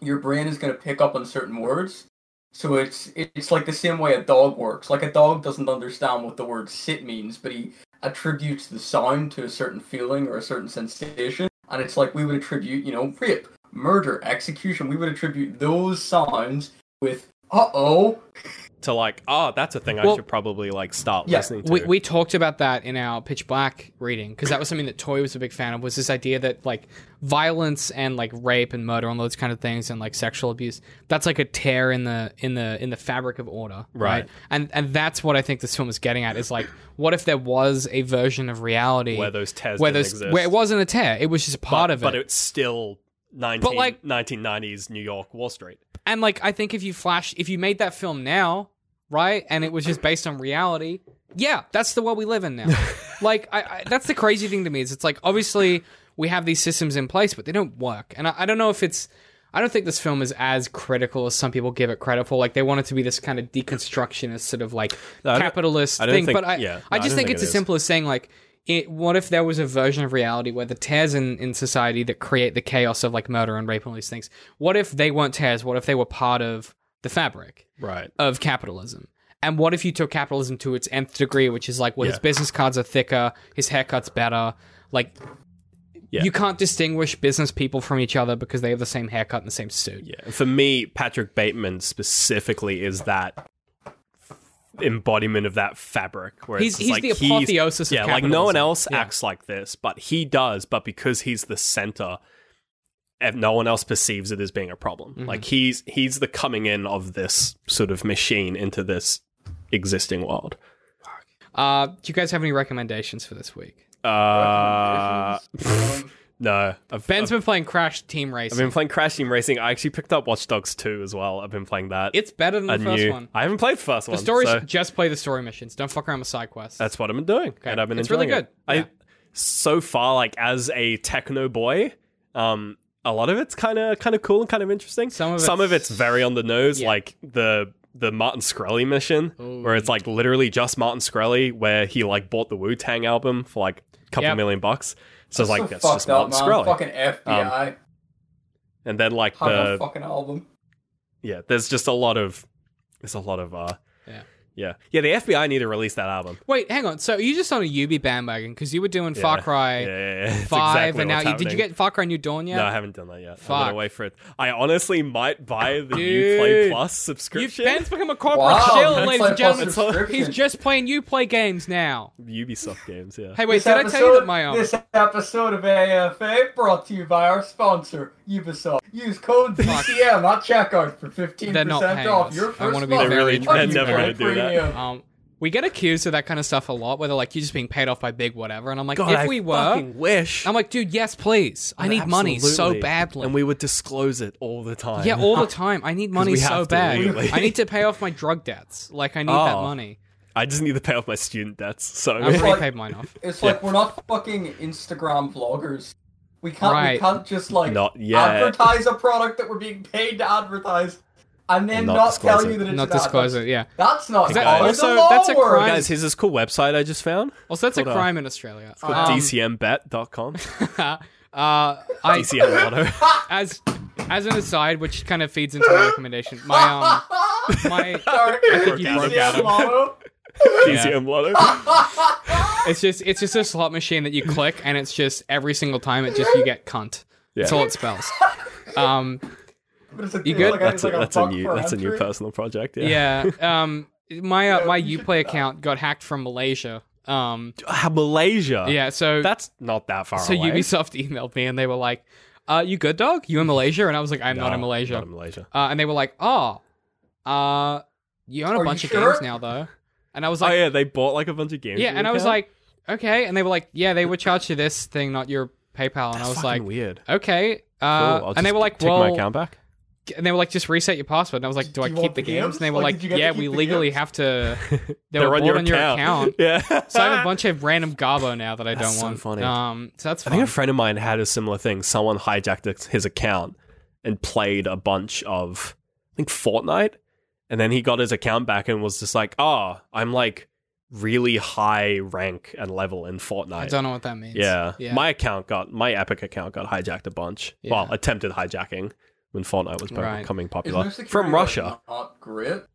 your brain is going to pick up on certain words. So it's it's like the same way a dog works. Like a dog doesn't understand what the word sit means, but he attributes the sound to a certain feeling or a certain sensation. And it's like we would attribute, you know, rape, murder, execution. We would attribute those sounds with uh oh. To like, oh, that's a thing I should probably like start Yeah, listening to. we, we talked about that in our pitch black reading because that was something that toy was a big fan of was this idea that like violence and like rape and murder and those kind of things and like sexual abuse that's like a tear in the in the in the fabric of order right, Right. and and that's what i think this film is getting at is like what if there was a version of reality where those tears where those exist. where it wasn't a tear it was just a part but, of it but it's still 19, but like- 1990s New York Wall Street. And like I think if you flash if you made that film now, right, and it was just based on reality, yeah, that's the world we live in now. like I, I that's the crazy thing to me is it's like obviously we have these systems in place, but they don't work. And I, I don't know if it's I don't think this film is as critical as some people give it credit for. Like they want it to be this kind of deconstructionist sort of like I don't- capitalist I thing. think- but I, yeah, I no, I just don't think think it's it as simple as saying like it, what if there was a version of reality where the tears in, in society that create the chaos of like murder and rape and all these things, what if they weren't tears? What if they were part of the fabric Right. of capitalism? And what if you took capitalism to its nth degree, which is like, well, his Yeah. business cards are thicker, his haircut's better. Like, Yeah. you can't distinguish business people from each other because they have the same haircut and the same suit. Yeah. For me, Patrick Bateman specifically is that embodiment of that fabric where He's- it's just he's like the apotheosis of yeah, like no one else Yeah. acts like this, but he does. But because he's the center, no one else perceives it as being a problem. Mm-hmm. Like he's he's the coming in of this sort of machine into this existing world. Uh, do you guys have any recommendations for this week? Uh, no, I've, Ben's I've, been playing Crash Team Racing. I've been playing Crash Team Racing. I actually picked up Watch Dogs 2 as well. I've been playing that. it's better than the first new. one. I haven't played the first The one. stories so just play the story missions. Don't fuck around with side quests. that's what I've been doing, and I've been It's really enjoying it. good. Yeah. I so far, like as a techno boy, um, a lot of it's kind of kind of cool and kind of interesting. Some of some of it's- it's very on the nose, Yeah. like the the Martin Shkreli mission, Ooh. where it's like literally just Martin Shkreli, where he like bought the Wu Tang album for like a couple Yep. million bucks. So it's like so that's just up, Martin man. Shkreli. Fucking FBI. and then like Have the fucking album. yeah, there's just a lot of there's a lot of uh Yeah. yeah yeah the FBI need to release that album. Wait, hang on. So you just on a Ubi bandwagon because you were doing Yeah. Far Cry Yeah, yeah, yeah. Five, exactly and now what's you, did you get Far Cry New Dawn yet? No, I haven't done that yet. I'm gonna wait for it. I honestly might buy the Dude. Uplay Plus You, subscription. Ben's become a corporate Wow, shill, ladies like and gentlemen. plus. He's just playing Uplay games now. Ubisoft games, yeah. Hey, wait, This did I tell you that my um, This episode of AFA brought to you by our sponsor, Ubisoft. Use code DCM at checkout for 15% They're not paying off us. your I first wanna be month. They're really- very they're never gonna do that. Premium. um, we get accused of that kind of stuff a lot, where they're like, you're just being paid off by big whatever. And I'm like, God, if I we were, fucking wish. I'm like, dude, yes, please. I need money so Absolutely. badly. and we would disclose it all the time. yeah, all the time. I need money we so have to bad. legally. I need to pay off my drug debts. Like, I need that Oh. money. I just need to pay off my student debts. So I've already like- paid mine off. It's like we're not fucking Instagram vloggers. We can't Right. we can't just like Not yet. advertise a product that we're being paid to advertise. And then not not, disclose tell it. you that it's Not an ad. disclose it. Yeah. That's not that- how also, the law that's a works. crime- Guys, here's this cool website I just found. Also, that's a Hold on. crime in Australia. It's Called Um, DCMBet.com. uh, I DCM Lotto. as as an aside, which kind of feeds into my recommendation. My um my Sorry, think you broke out of- Lotto. DCM Lotto. it's just it's just a slot machine that you click and it's just every single time it just you get cunt. That's all it spells. Um But it's a- You it's good? Like That's a, like a that's a buck new per that's a new personal project. Yeah. yeah. Um my uh, Yeah, my Uplay account got hacked from Malaysia. Um Ah, Malaysia. yeah, so That's not that far so away. Ubisoft emailed me and they were like, "Uh you good dog? You in Malaysia?" And I was like, "I'm not in Malaysia." Not in Malaysia. Uh, and they were like, "Oh, uh, you own a Are bunch of sure? games now, though." And I was like, oh yeah, they bought like a bunch of games. "Yeah," from and I was like, "Okay." And they were like, "Yeah, they would charge you this thing, not your PayPal." And That's I was like, weird. "Okay." Cool. Uh, I'll and they were like, take "Well," my account back. And they were like, "Just reset your password." And I was like, "Do, Do I keep the the games?" games? And they were Like, like, did you get to "Yeah, we legally games?" have to." They They're were on your on your account. account. Yeah. So I have a bunch of random garbo now that I That's don't so want. funny. Um, so that's Fun. I think a friend of mine had a similar thing. Someone hijacked his account and played a bunch of, I think, Fortnite. And then he got his account back and was just like, oh, I'm like really high rank and level in Fortnite. I don't know what that means. yeah. yeah. My account got, my Epic account got hijacked a bunch. Well, attempted hijacking when Fortnite was Right. becoming popular. their security, From like, Russia. Not great. No, it's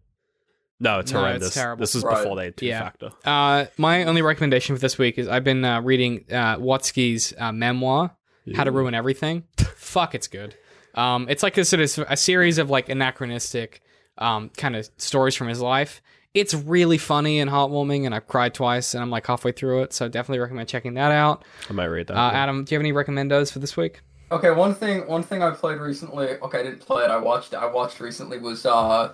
No, it's horrendous. terrible. This is Right. before they had two Yeah. factor. Uh, my only recommendation for this week is I've been uh, reading uh, Watsky's uh, memoir, How to Ruin Everything. Fuck, it's good. Um, it's like a sort of a series of like anachronistic um, kind of stories from his life. It's really funny and heartwarming, and I've cried twice, and I'm like halfway through it, so definitely recommend checking that out. I might read that. Uh, Adam, do you have any recommendos for this week? Okay, one thing one thing I played recently. Okay, I didn't play it. I watched. It, I watched recently was uh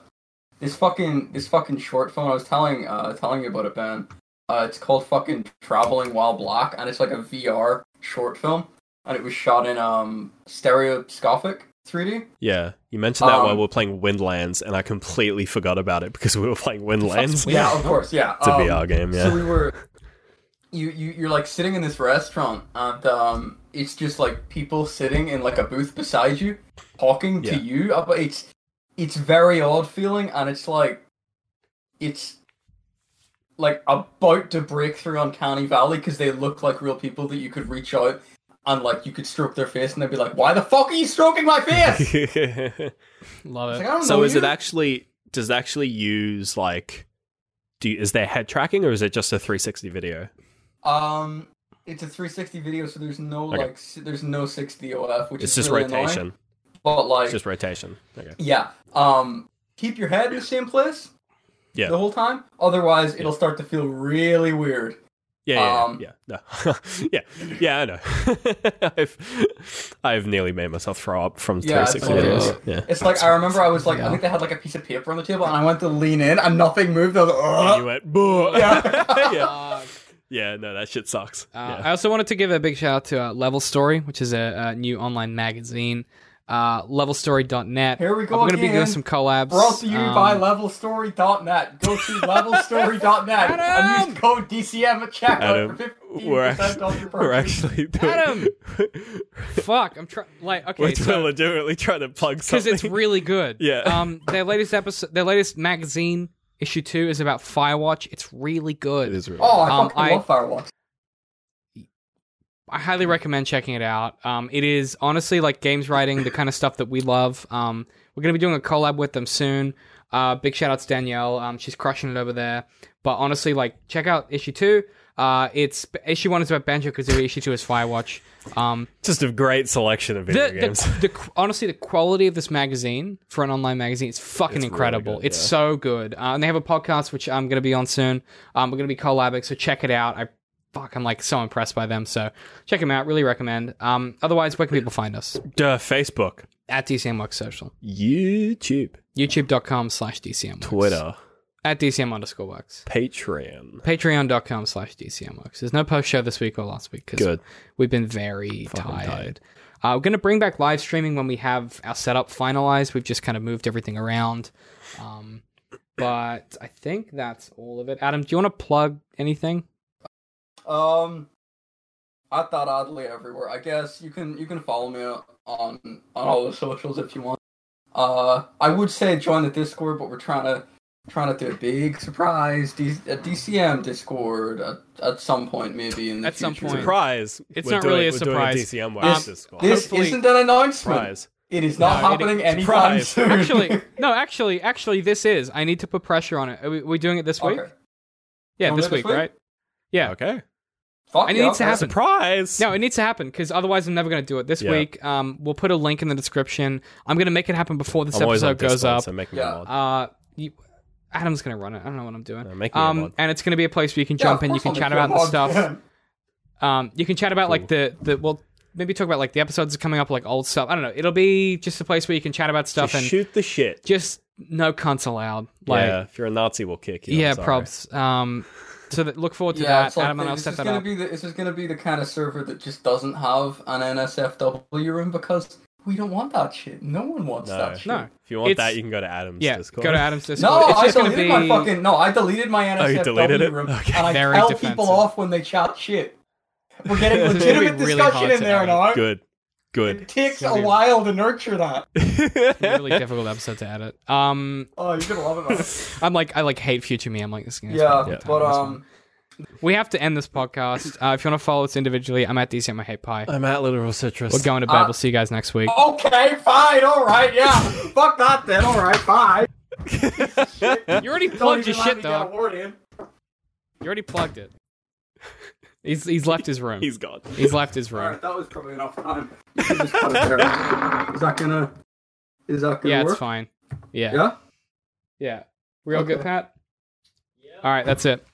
this fucking this fucking short film. I was telling uh telling you about it, Ben. Uh, it's called fucking Traveling While Black, and it's like a VR short film, and it was shot in um stereoscopic 3D. yeah, you mentioned that Um, while we were playing Windlands, and I completely forgot about it because we were playing Windlands. Yeah, of course, yeah. It's a Um, VR game, yeah. So we were, you you you're like sitting in this restaurant, and um, it's just like people sitting in like a booth beside you, talking Yeah. to you. Uh, But it's it's very odd feeling, and it's like, it's like about to break through Uncanny Valley because they look like real people that you could reach out and like you could stroke their face, and they'd be like, "Why the fuck are you stroking my face?" Love it. like, so is you. it actually does it actually use like do you, is there head tracking or is it just a 360 video? Um, it's a 360 video, so there's no Okay. like there's no 6DOF, which It's is just really annoying. rotation. But like, It's just rotation. Okay. yeah, um, keep your head in the same place Yeah. the whole time. Otherwise, it'll start to feel really weird. Yeah, yeah, Um, yeah, yeah. No. yeah. Yeah, I know. I've I've nearly made myself throw up from Yeah, 360 it's- videos. Yeah. It's like I remember I was like, Yeah. I think they had like a piece of paper on the table, and I went to lean in, and nothing moved. I was like, And you went, "Boo." Yeah. yeah. Yeah, no, that shit sucks. Uh, yeah. I also wanted to give a big shout out to uh, Level Story, which is a, a new online magazine. Uh, levelstory.net. Here we go We're going to be doing some collabs. Brought to you um, by levelstory.net. Go to levelstory.net and Adam! use code DCM at checkout Adam, for 15% we're, off actually, your we're actually doing, Adam! Fuck, I'm trying. Like, okay. we're okay, so legitimately trying to plug something. because it's really good. Yeah. Um, their latest episode, their latest magazine issue two is about Firewatch. It's really good. it is really Oh, I Um, fucking I- love Firewatch. I highly recommend checking it out. Um, it is honestly like games writing, the kind of stuff that we love. Um, we're going to be doing a collab with them soon. Uh, big shout out to Danielle. Um, she's crushing it over there. But honestly, like, check out issue two. Uh, it's issue one is about Banjo Kazooie. Issue two is Firewatch. Um, just a great selection of video the, games. the, the honestly the quality of this magazine for an online magazine is fucking It's really incredible. good, it's yeah. so good. Uh, and they have a podcast which I'm going to be on soon. Um, we're going to be collabing, so check it out. I fuck, I'm like so impressed by them. So check them out. Really recommend. Um, otherwise, where can people find us? Duh, Facebook, At DCM Works Social, YouTube, YouTube.com slash DCMWorks, Twitter, At DCM underscore Works. Patreon. Patreon.com slash DCM Works. There's no post show this week or last week because Good. we've been very Fucking tired. tired. Uh, we're going to bring back live streaming when we have our setup finalized. We've just kind of moved everything around. Um, but I think that's all of it. Adam, do you want to plug anything? Um, I thought oddly everywhere. I guess you can you can follow me on on all the socials if you want. Uh, I would say join the Discord, but we're trying to trying to do a big surprise D- a DCM Discord at, at some point, maybe in the At some future. point. Surprise! It's We're not doing- really a we're doing surprise. DCM Um, West Discord. This Hopefully- isn't an announcement. Surprise! It is not No, it- happening anytime surprise. soon. Actually, no, actually, actually, this is. I need to put pressure on it. Are we, we doing it this week? okay. Yeah, this it this week, week? right? Yeah. Okay. Fuck And it yeah, needs to okay. happen. Surprise! No, it needs to happen because otherwise I'm never going to do it this Yeah. week. Um, we'll put a link in the description. I'm going to make it happen before this I'm always on episode goes Discord, up. so make me Yeah. Uh, you, Adam's going to run it. I don't know what I'm doing. No, make me a um, and it's going to be a place where you can jump of in. You can I'll chat make you a about the stuff. man. Um, you can chat about like the the well, maybe talk about like the episodes that are coming up, like old stuff. I don't know. It'll be just a place where you can chat about stuff Just and shoot the shit. just no cunts allowed. Like yeah, if you're a Nazi, we'll kick you. Yeah, props. Um, so that, look forward to Yeah, that. it's like Adam and the- I'll this set that gonna up. be the this is gonna be the kind of server that just doesn't have an NSFW room because we don't want that shit. No one wants No. that shit. No. If you want It's- that, you can go to Adam's Yeah, Discord. go to Adam's Discord. No, it's I just going deleted be my fucking no. I deleted my Oh, you NSFW deleted it? room, Okay. and I Very tell defensive. people off when they chat shit. We're getting This is gonna legitimate really discussion in to there edit. now. Good. Good. It takes a while to nurture that. really difficult episode to edit. Um, Oh, you're gonna love it. I'm like I like hate future me. I'm like this. Is gonna yeah, spend a long time but on this um, one. We have to end this podcast. Uh, if you want to follow us individually, I'm at DCM I hate pie. I'm at Literal Citrus. We're going to bed. Uh, we'll see you guys next week. okay, fine, all right, yeah. Fuck that then. All right, bye. You already Don't plugged your shit me get a though. You already plugged it. He's he's left his room. He's gone. He's left his room. right, that was probably enough time. You can just cut it there. Is that gonna? Is that gonna Yeah, work? it's fine. Yeah. Yeah. Yeah. We all good, Pat? Yeah. All right, that's it.